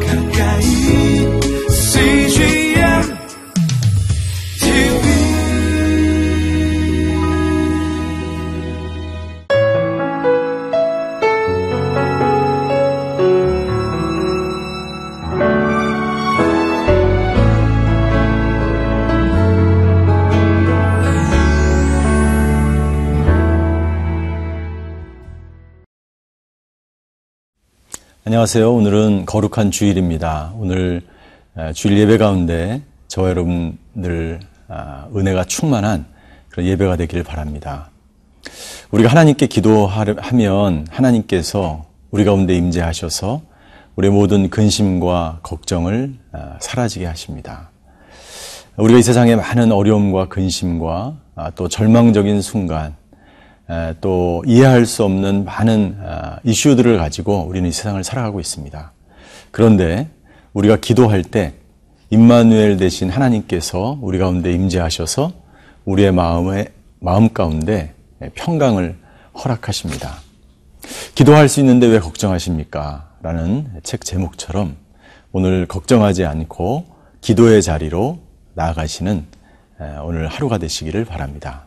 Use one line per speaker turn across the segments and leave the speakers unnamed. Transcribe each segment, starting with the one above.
가까
안녕하세요. 오늘은 거룩한 주일입니다. 오늘 에, 주일 예배 가운데 저와 여러분들 아, 은혜가 충만한 그런 예배가 되기를 바랍니다. 우리가 하나님께 기도하면 하나님께서 우리 가운데 임재하셔서 우리의 모든 근심과 걱정을 아, 사라지게 하십니다. 우리가 이 세상에 많은 어려움과 근심과 아, 또 절망적인 순간 에, 또 이해할 수 없는 많은 아, 이슈들을 가지고 우리는 이 세상을 살아가고 있습니다. 그런데 우리가 기도할 때 임마누엘 대신 하나님께서 우리 가운데 임재하셔서 우리의 마음의 마음 가운데 평강을 허락하십니다. 기도할 수 있는데 왜 걱정하십니까? 라는 책 제목처럼 오늘 걱정하지 않고 기도의 자리로 나아가시는 에, 오늘 하루가 되시기를 바랍니다.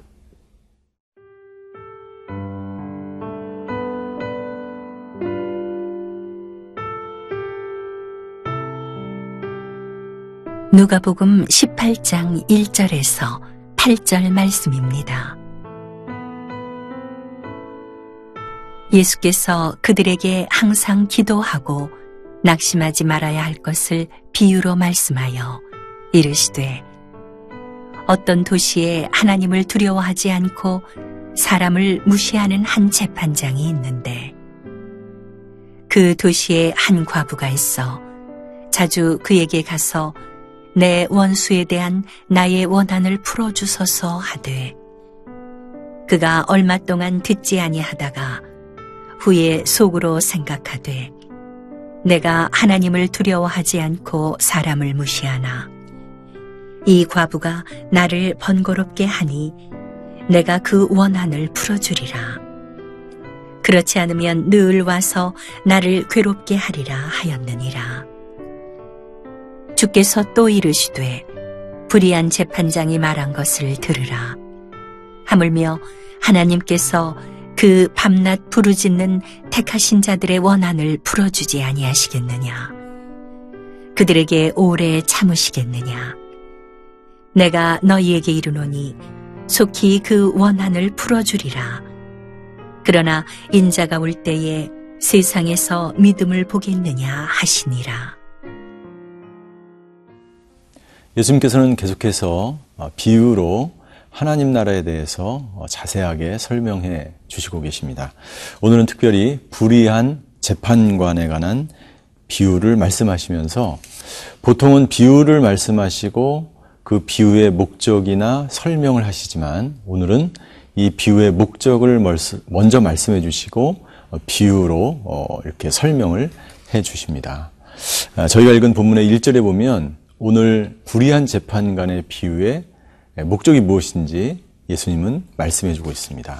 누가복음 18장 1절에서 8절 말씀입니다. 예수께서 그들에게 항상 기도하고 낙심하지 말아야 할 것을 비유로 말씀하여 이르시되 어떤 도시에 하나님을 두려워하지 않고 사람을 무시하는 한 재판장이 있는데 그 도시에 한 과부가 있어 자주 그에게 가서 내 원수에 대한 나의 원한을 풀어주소서 하되 그가 얼마 동안 듣지 아니하다가 후에 속으로 생각하되 내가 하나님을 두려워하지 않고 사람을 무시하나? 이 과부가 나를 번거롭게 하니 내가 그 원한을 풀어주리라. 그렇지 않으면 늘 와서 나를 괴롭게 하리라 하였느니라 주께서 또 이르시되 불의한 재판장이 말한 것을 들으라. 하물며 하나님께서 그 밤낮 부르짖는 택하신 자들의 원한을 풀어주지 아니하시겠느냐. 그들에게 오래 참으시겠느냐. 내가 너희에게 이르노니 속히 그 원한을 풀어주리라. 그러나 인자가 올 때에 세상에서 믿음을 보겠느냐 하시니라.
예수님께서는 계속해서 어, 비유로 하나님 나라에 대해서 어, 자세하게 설명해 주시고 계십니다. 오늘은 특별히 불의한 재판관에 관한 비유를 말씀하시면서 보통은 비유를 말씀하시고 그 비유의 목적이나 설명을 하시지만 오늘은 이 비유의 목적을 먼저 말씀해 주시고 어, 비유로 이렇게 설명을 해 주십니다. 아, 저희가 읽은 본문의 1절에 보면 오늘 불의한 재판관의 비유의 목적이 무엇인지 예수님은 말씀해 주고 있습니다.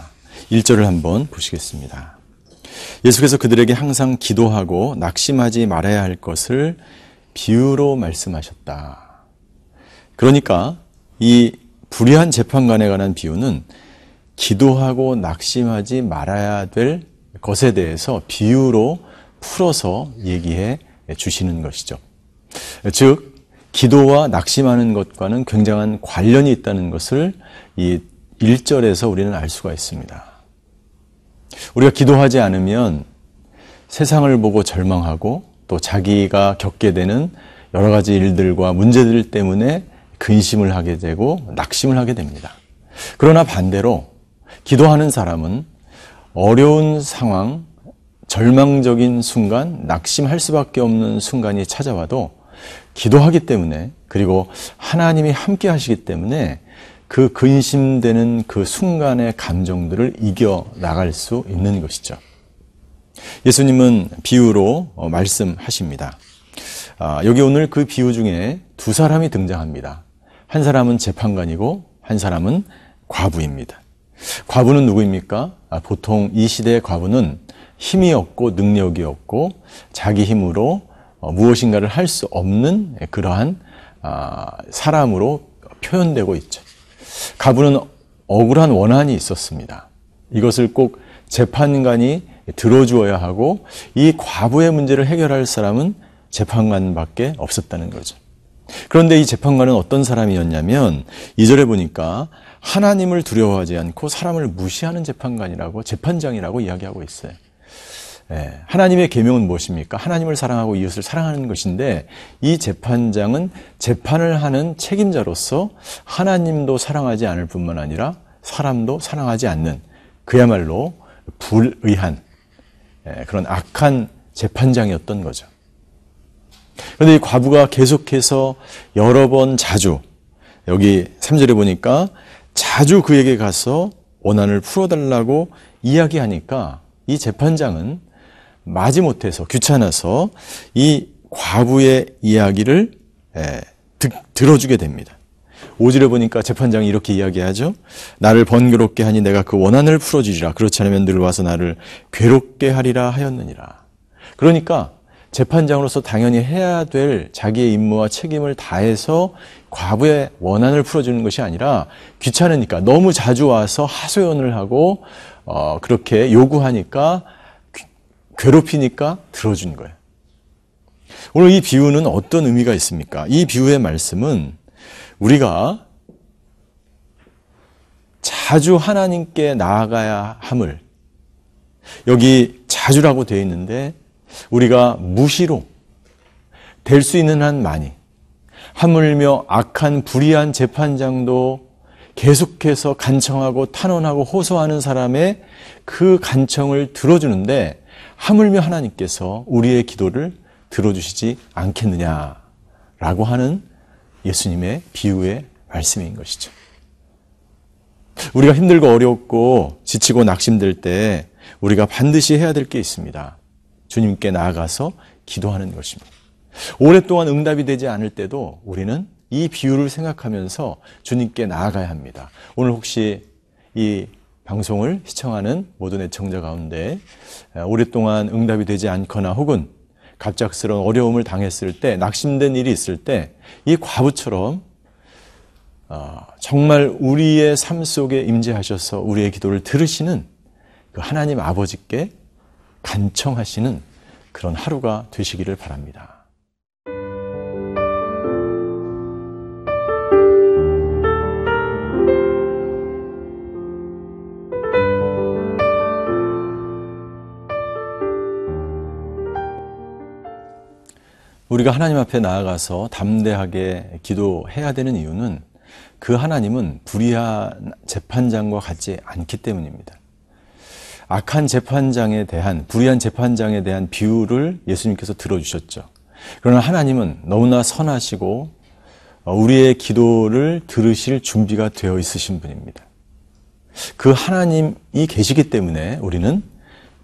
1절을 한번 보시겠습니다. 예수께서 그들에게 항상 기도하고 낙심하지 말아야 할 것을 비유로 말씀하셨다. 그러니까 이 불의한 재판관에 관한 비유는 기도하고 낙심하지 말아야 될 것에 대해서 비유로 풀어서 얘기해 주시는 것이죠. 즉, 기도와 낙심하는 것과는 굉장한 관련이 있다는 것을 이 1절에서 우리는 알 수가 있습니다. 우리가 기도하지 않으면 세상을 보고 절망하고 또 자기가 겪게 되는 여러 가지 일들과 문제들 때문에 근심을 하게 되고 낙심을 하게 됩니다. 그러나 반대로 기도하는 사람은 어려운 상황, 절망적인 순간, 낙심할 수밖에 없는 순간이 찾아와도 기도하기 때문에 그리고 하나님이 함께 하시기 때문에 그 근심되는 그 순간의 감정들을 이겨 나갈 수 있는 것이죠. 예수님은 비유로 어, 말씀하십니다. 아, 여기 오늘 그 비유 중에 두 사람이 등장합니다. 한 사람은 재판관이고 한 사람은 과부입니다. 과부는 누구입니까? 아, 보통 이 시대의 과부는 힘이 없고 능력이 없고 자기 힘으로 어, 무엇인가를 할 수 없는 그러한 아, 사람으로 표현되고 있죠. 가부는 억울한 원한이 있었습니다. 이것을 꼭 재판관이 들어주어야 하고 이 과부의 문제를 해결할 사람은 재판관밖에 없었다는 거죠. 그런데 이 재판관은 어떤 사람이었냐면 이절에 보니까 하나님을 두려워하지 않고 사람을 무시하는 재판관이라고 재판장이라고 이야기하고 있어요. 예, 하나님의 계명은 무엇입니까? 하나님을 사랑하고 이웃을 사랑하는 것인데 이 재판장은 재판을 하는 책임자로서 하나님도 사랑하지 않을 뿐만 아니라 사람도 사랑하지 않는 그야말로 불의한 예, 그런 악한 재판장이었던 거죠. 그런데 이 과부가 계속해서 여러 번 자주 여기 3절에 보니까 자주 그에게 가서 원한을 풀어달라고 이야기하니까 이 재판장은 마지못해서 귀찮아서 이 과부의 이야기를 에, 듣, 들어주게 됩니다. 5절에 보니까 재판장이 이렇게 이야기하죠. 나를 번거롭게 하니 내가 그 원한을 풀어주리라. 그렇지 않으면 늘 와서 나를 괴롭게 하리라 하였느니라. 그러니까 재판장으로서 당연히 해야 될 자기의 임무와 책임을 다해서 과부의 원한을 풀어주는 것이 아니라 귀찮으니까 너무 자주 와서 하소연을 하고 어, 그렇게 요구하니까 괴롭히니까 들어준 거예요. 오늘 이 비유는 어떤 의미가 있습니까? 이 비유의 말씀은 우리가 자주 하나님께 나아가야 함을 여기 자주라고 되어 있는데 우리가 무시로 될 수 있는 한 많이 하물며 악한 불의한 재판장도 계속해서 간청하고 탄원하고 호소하는 사람의 그 간청을 들어주는데 하물며 하나님께서 우리의 기도를 들어주시지 않겠느냐라고 하는 예수님의 비유의 말씀인 것이죠. 우리가 힘들고 어렵고 지치고 낙심될 때 우리가 반드시 해야 될 게 있습니다. 주님께 나아가서 기도하는 것입니다. 오랫동안 응답이 되지 않을 때도 우리는 이 비유를 생각하면서 주님께 나아가야 합니다. 오늘 혹시 이 방송을 시청하는 모든 애청자 가운데 오랫동안 응답이 되지 않거나 혹은 갑작스러운 어려움을 당했을 때 낙심된 일이 있을 때 이 과부처럼 어, 정말 우리의 삶 속에 임재하셔서 우리의 기도를 들으시는 그 하나님 아버지께 간청하시는 그런 하루가 되시기를 바랍니다. 우리가 하나님 앞에 나아가서 담대하게 기도해야 되는 이유는 그 하나님은 불의한 재판장과 같지 않기 때문입니다. 악한 재판장에 대한, 불의한 재판장에 대한 비유를 예수님께서 들어주셨죠. 그러나 하나님은 너무나 선하시고 우리의 기도를 들으실 준비가 되어 있으신 분입니다. 그 하나님이 계시기 때문에 우리는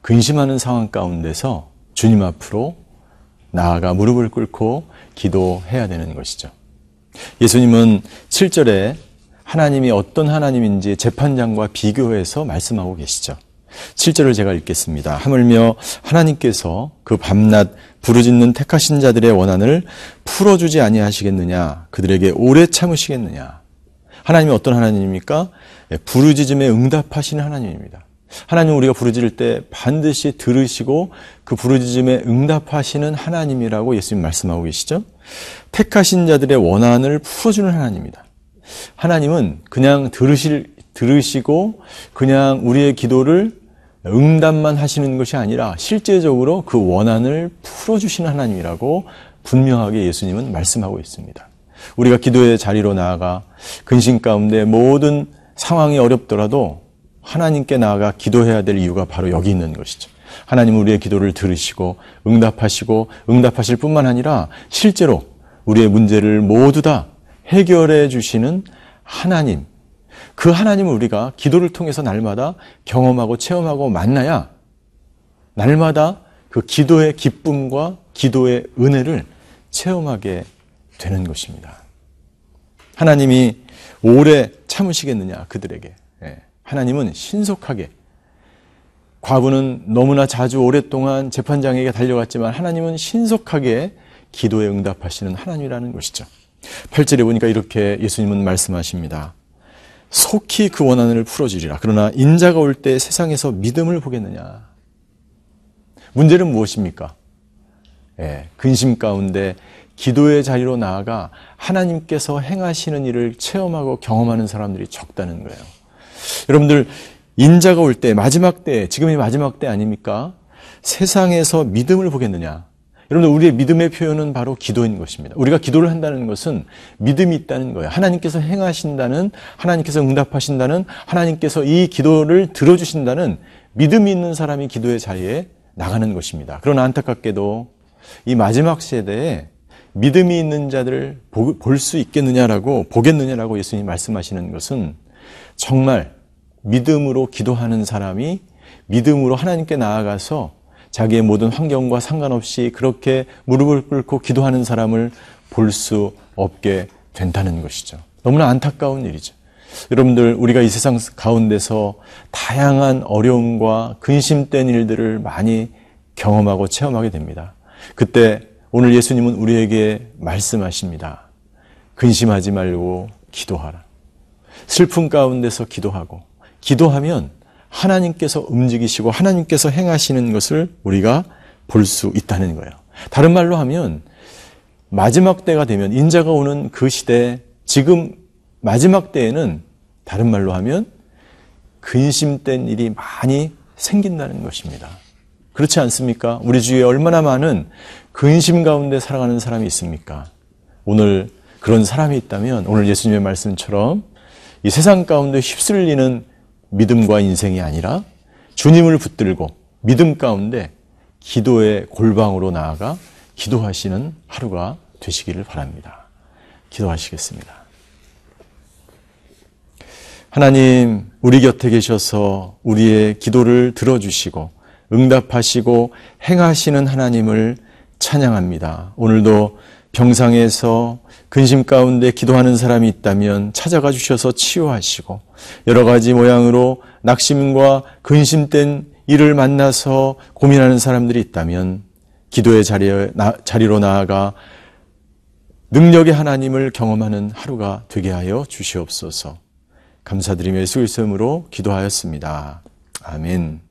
근심하는 상황 가운데서 주님 앞으로 나아가 무릎을 꿇고 기도해야 되는 것이죠. 예수님은 7절에 하나님이 어떤 하나님인지 재판장과 비교해서 말씀하고 계시죠. 7절을 제가 읽겠습니다. 하물며 하나님께서 그 밤낮 부르짖는 택하신 자들의 원한을 풀어주지 아니하시겠느냐? 그들에게 오래 참으시겠느냐? 하나님이 어떤 하나님입니까? 예, 부르짖음에 응답하시는 하나님입니다. 하나님 우리가 부르짖을 때 반드시 들으시고 그 부르짖음에 응답하시는 하나님이라고 예수님 말씀하고 계시죠? 택하신 자들의 원한을 풀어주는 하나님입니다. 하나님은 그냥 들으실, 들으시고 그냥 우리의 기도를 응답만 하시는 것이 아니라 실제적으로 그 원한을 풀어주시는 하나님이라고 분명하게 예수님은 말씀하고 있습니다. 우리가 기도의 자리로 나아가 근심 가운데 모든 상황이 어렵더라도 하나님께 나아가 기도해야 될 이유가 바로 여기 있는 것이죠. 하나님 우리의 기도를 들으시고 응답하시고 응답하실 뿐만 아니라 실제로 우리의 문제를 모두 다 해결해 주시는 하나님. 그 하나님을 우리가 기도를 통해서 날마다 경험하고 체험하고 만나야 날마다 그 기도의 기쁨과 기도의 은혜를 체험하게 되는 것입니다. 하나님이 오래 참으시겠느냐, 그들에게. 하나님은 신속하게 과부는 너무나 자주 오랫동안 재판장에게 달려갔지만 하나님은 신속하게 기도에 응답하시는 하나님이라는 것이죠. 8절에 보니까 이렇게 예수님은 말씀하십니다. 속히 그 원한을 풀어주리라. 그러나 인자가 올 때 세상에서 믿음을 보겠느냐. 문제는 무엇입니까? 예, 근심 가운데 기도의 자리로 나아가 하나님께서 행하시는 일을 체험하고 경험하는 사람들이 적다는 거예요. 여러분들, 인자가 올 때, 마지막 때, 지금이 마지막 때 아닙니까? 세상에서 믿음을 보겠느냐? 여러분들, 우리의 믿음의 표현은 바로 기도인 것입니다. 우리가 기도를 한다는 것은 믿음이 있다는 거예요. 하나님께서 행하신다는, 하나님께서 응답하신다는, 하나님께서 이 기도를 들어주신다는 믿음이 있는 사람이 기도의 자리에 나가는 것입니다. 그러나 안타깝게도 이 마지막 세대에 믿음이 있는 자들을 볼 수 있겠느냐라고, 보겠느냐라고 예수님이 말씀하시는 것은 정말 믿음으로 기도하는 사람이 믿음으로 하나님께 나아가서 자기의 모든 환경과 상관없이 그렇게 무릎을 꿇고 기도하는 사람을 볼 수 없게 된다는 것이죠. 너무나 안타까운 일이죠. 여러분들, 우리가 이 세상 가운데서 다양한 어려움과 근심된 일들을 많이 경험하고 체험하게 됩니다. 그때 오늘 예수님은 우리에게 말씀하십니다. 근심하지 말고 기도하라. 슬픔 가운데서 기도하고, 기도하면 하나님께서 움직이시고 하나님께서 행하시는 것을 우리가 볼 수 있다는 거예요. 다른 말로 하면 마지막 때가 되면 인자가 오는 그 시대 지금 마지막 때에는 다른 말로 하면 근심된 일이 많이 생긴다는 것입니다. 그렇지 않습니까? 우리 주위에 얼마나 많은 근심 가운데 살아가는 사람이 있습니까? 오늘 그런 사람이 있다면 오늘 예수님의 말씀처럼 이 세상 가운데 휩쓸리는 믿음과 인생이 아니라 주님을 붙들고 믿음 가운데 기도의 골방으로 나아가 기도하시는 하루가 되시기를 바랍니다. 기도하시겠습니다. 하나님, 우리 곁에 계셔서 우리의 기도를 들어주시고 응답하시고 행하시는 하나님을 찬양합니다. 오늘도 병상에서 근심 가운데 기도하는 사람이 있다면 찾아가 주셔서 치유하시고 여러 가지 모양으로 낙심과 근심된 일을 만나서 고민하는 사람들이 있다면 기도의 자리에, 나, 자리로 나아가 능력의 하나님을 경험하는 하루가 되게 하여 주시옵소서. 감사드리며 예수 그리스도 이름으로 기도하였습니다. 아멘.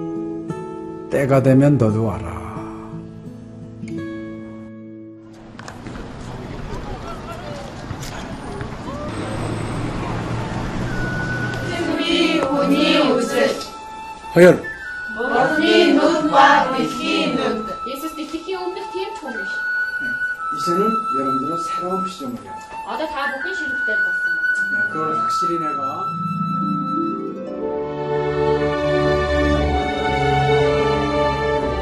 때가 되면 너도 와라.
하여 네,
이제는 여러분들은 새로운 시점을
해요. 아, 다 보기 네,
그걸 확실히 내가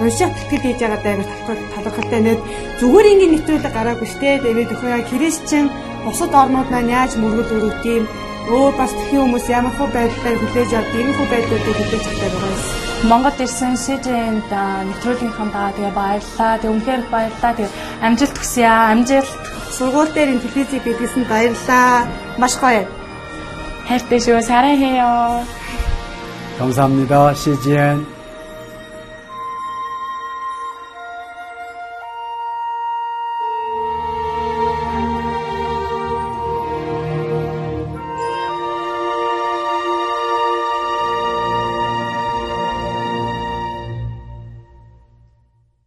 уншаад тэтгэл хийж байгаа даа талхалтай нэг зүгээр ингээд нэвтрүүлэг гараагүй штэ тэгээд өхөө яа христчин бусад орнууд маань яаж мөргөл өрөвт юм өөр бас тхэн хүмүүс ямар хөө байдлаар хүлээж авд ийм хөө байдлуудыг хүлээж авдаг байгаа юм.
Монгол ирсэн СЖН-д нэвтрүүлгийнхаа даа тэгээ баярлаа. Тэг үнхээр баярлаа. Тэг амжилт хүсье аа. Амжилт.
Сургууль дээр ин телевизийг бидлсэн баярлаа. Маш гоё.
хайртай шүү. 사랑해요.
감사합니다. CGN